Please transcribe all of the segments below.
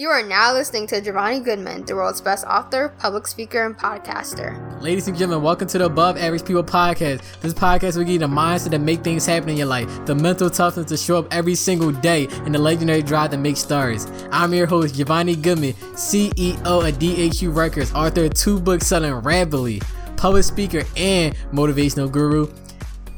You are now listening to Jovanni Goodman, the world's best author, public speaker, and podcaster. Ladies and gentlemen, welcome to the Above Average People podcast. This podcast will give you the mindset to make things happen in your life, the mental toughness to show up every single day, and the legendary drive to make stars. I'm your host, Jovanni Goodman, CEO of DHU Records, author of two books selling rapidly, public speaker, and motivational guru.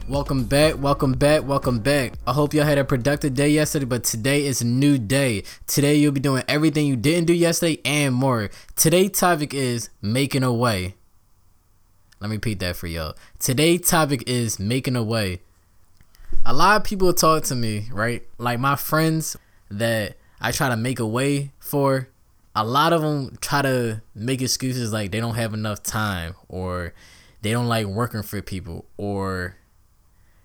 Welcome back, welcome back, welcome back. I hope y'all had a productive day yesterday, but today is a new day. Today you'll be doing everything you didn't do yesterday and more. Today's topic is making a way. Let me repeat that for y'all. Today's topic is making a way. A lot of people talk to me, right? Like my friends that I try to make a way for, a lot of them try to make excuses like they don't have enough time or they don't like working for people or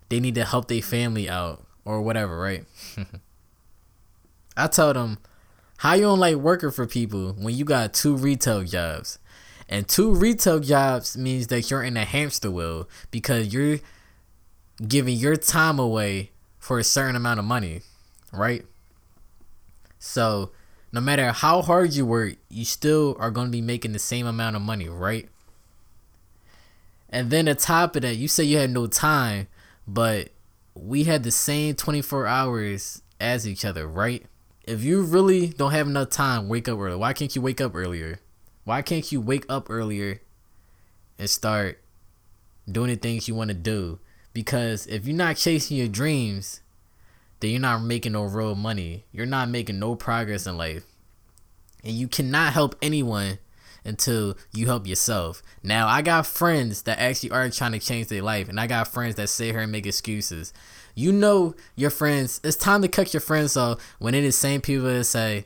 they need to help their family out or whatever, right? I told them, how you don't like working for people when you got two retail jobs? And two retail jobs means that you're in a hamster wheel because you're giving your time away for a certain amount of money, right? So, no matter how hard you work, you still are going to be making the same amount of money, right? And then on top of that, you say you had no time, but we had the same 24 hours as each other, right? If you really don't have enough time, wake up early. Why can't you wake up earlier? Why can't you wake up earlier and start doing the things you want to do? Because if you're not chasing your dreams, then you're not making no real money. You're not making no progress in life. And you cannot help anyone until you help yourself. Now, I got friends that actually are trying to change their life, and I got friends that sit here and make excuses. You know your friends. It's time to cut your friends off when it is same people that say,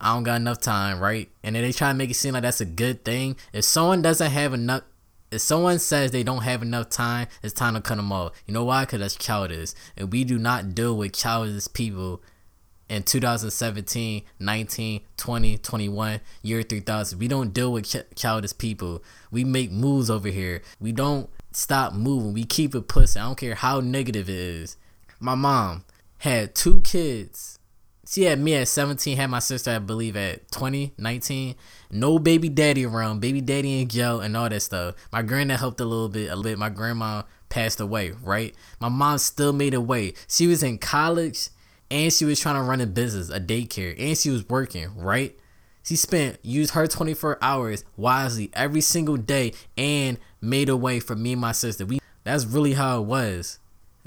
"I don't got enough time," right? And then they try to make it seem like that's a good thing. If someone doesn't have enough. If someone says they don't have enough time, it's time to cut them off. You know why? Because that's childish. And we do not deal with childish people in 2017, 19, 20, 21, year 3000. We don't deal with ch- childish people. We make moves over here. We don't stop moving. We keep it pussy. I don't care how negative it is. My mom had two kids. She had me at 17, had my sister, I believe, at 20, 19. No baby daddy around, baby daddy in jail, and all that stuff. My granddad helped a little bit, a little. My grandma passed away, right? My mom still made a way. She was in college and she was trying to run a business, a daycare, and she was working, right? She spent used her 24 hours wisely every single day and made a way for me and my sister. We that's really how it was.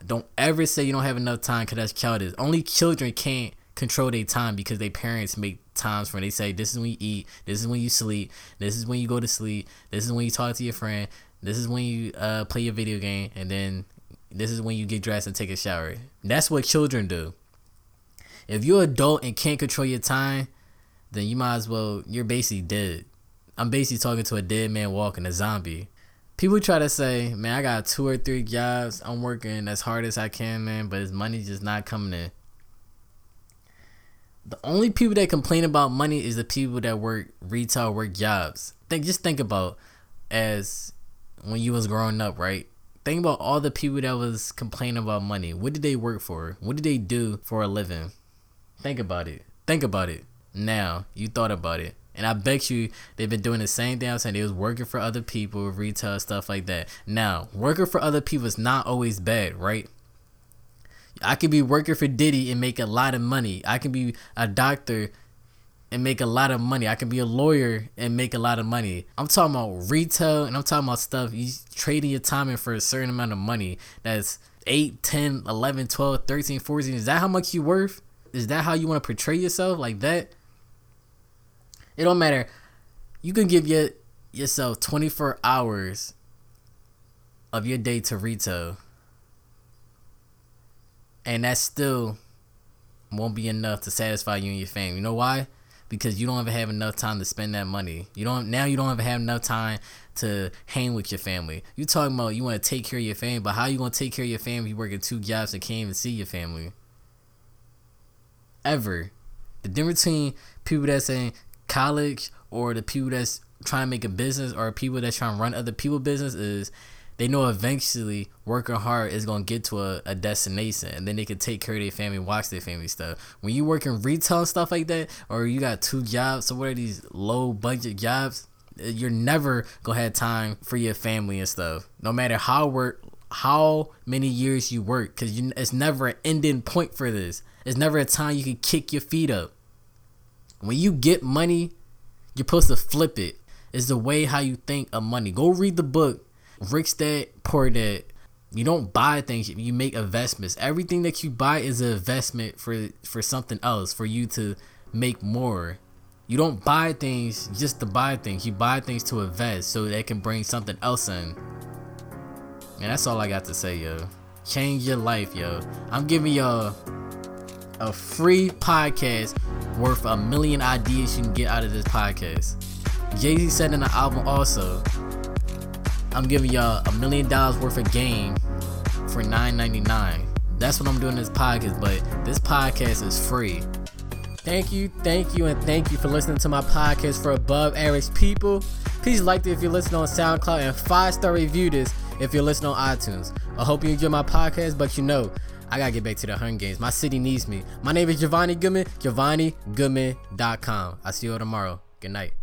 Don't ever say you don't have enough time because that's childish. Only children can't control their time because their parents make times for them. They say this is when you eat, this is when you sleep, this is when you go to sleep, this is when you talk to your friend, this is when you uh, play your video game, and then this is when you get dressed and take a shower. That's what children do. If you're adult and can't control your time, then you might as well you're basically dead. I'm basically talking to a dead man walking, a zombie. People try to say, man, I got two or three jobs. I'm working as hard as I can, man, but his money's just not coming in. The only people that complain about money is the people that work retail work jobs. Think just think about as when you was growing up, right? Think about all the people that was complaining about money. What did they work for? What did they do for a living? Think about it. Think about it. Now you thought about it. And I bet you they've been doing the same thing I'm saying. They was working for other people, retail stuff like that. Now, working for other people is not always bad, right? I could be working for Diddy and make a lot of money. I can be a doctor and make a lot of money. I can be a lawyer and make a lot of money. I'm talking about retail and I'm talking about stuff you trading your time in for a certain amount of money. That's 8, 10, 11, 12, 13, 14. Is that how much you worth? Is that how you want to portray yourself like that? It don't matter. You can give your yourself 24 hours of your day to retail. And that still won't be enough to satisfy you and your family. You know why? Because you don't ever have enough time to spend that money. You don't now you don't ever have enough time to hang with your family. You talking about you want to take care of your family, but how you gonna take care of your family you working two jobs and can't even see your family? Ever. The difference between people that saying college or the people that's trying to make a business or people that's trying to run other people business is they know eventually working hard is gonna get to a, a destination and then they can take care of their family, watch their family stuff. When you work in retail stuff like that, or you got two jobs, so what are these low budget jobs? You're never gonna have time for your family and stuff. No matter how work how many years you work, because it's never an ending point for this. It's never a time you can kick your feet up. When you get money, you're supposed to flip it. It's the way how you think of money. Go read the book, Rich Dad Poor Dad. You don't buy things, you make investments. Everything that you buy is an investment for for something else, for you to make more. You don't buy things just to buy things. You buy things to invest so they can bring something else in. And that's all I got to say, yo. Change your life, yo. I'm giving y'all a free podcast worth a million ideas you can get out of this podcast. Jay Z said in the album also, I'm giving y'all a million dollars worth of game for $9.99. That's what I'm doing this podcast, but this podcast is free. Thank you, thank you, and thank you for listening to my podcast for above average people. Please like it if you're listening on SoundCloud and five star review this if you're listening on iTunes. I hope you enjoy my podcast, but you know, I gotta get back to the Hunger Games. My city needs me. My name is Jovanni Goodman, JovanniGoodman.com. I'll see you all tomorrow. Good night.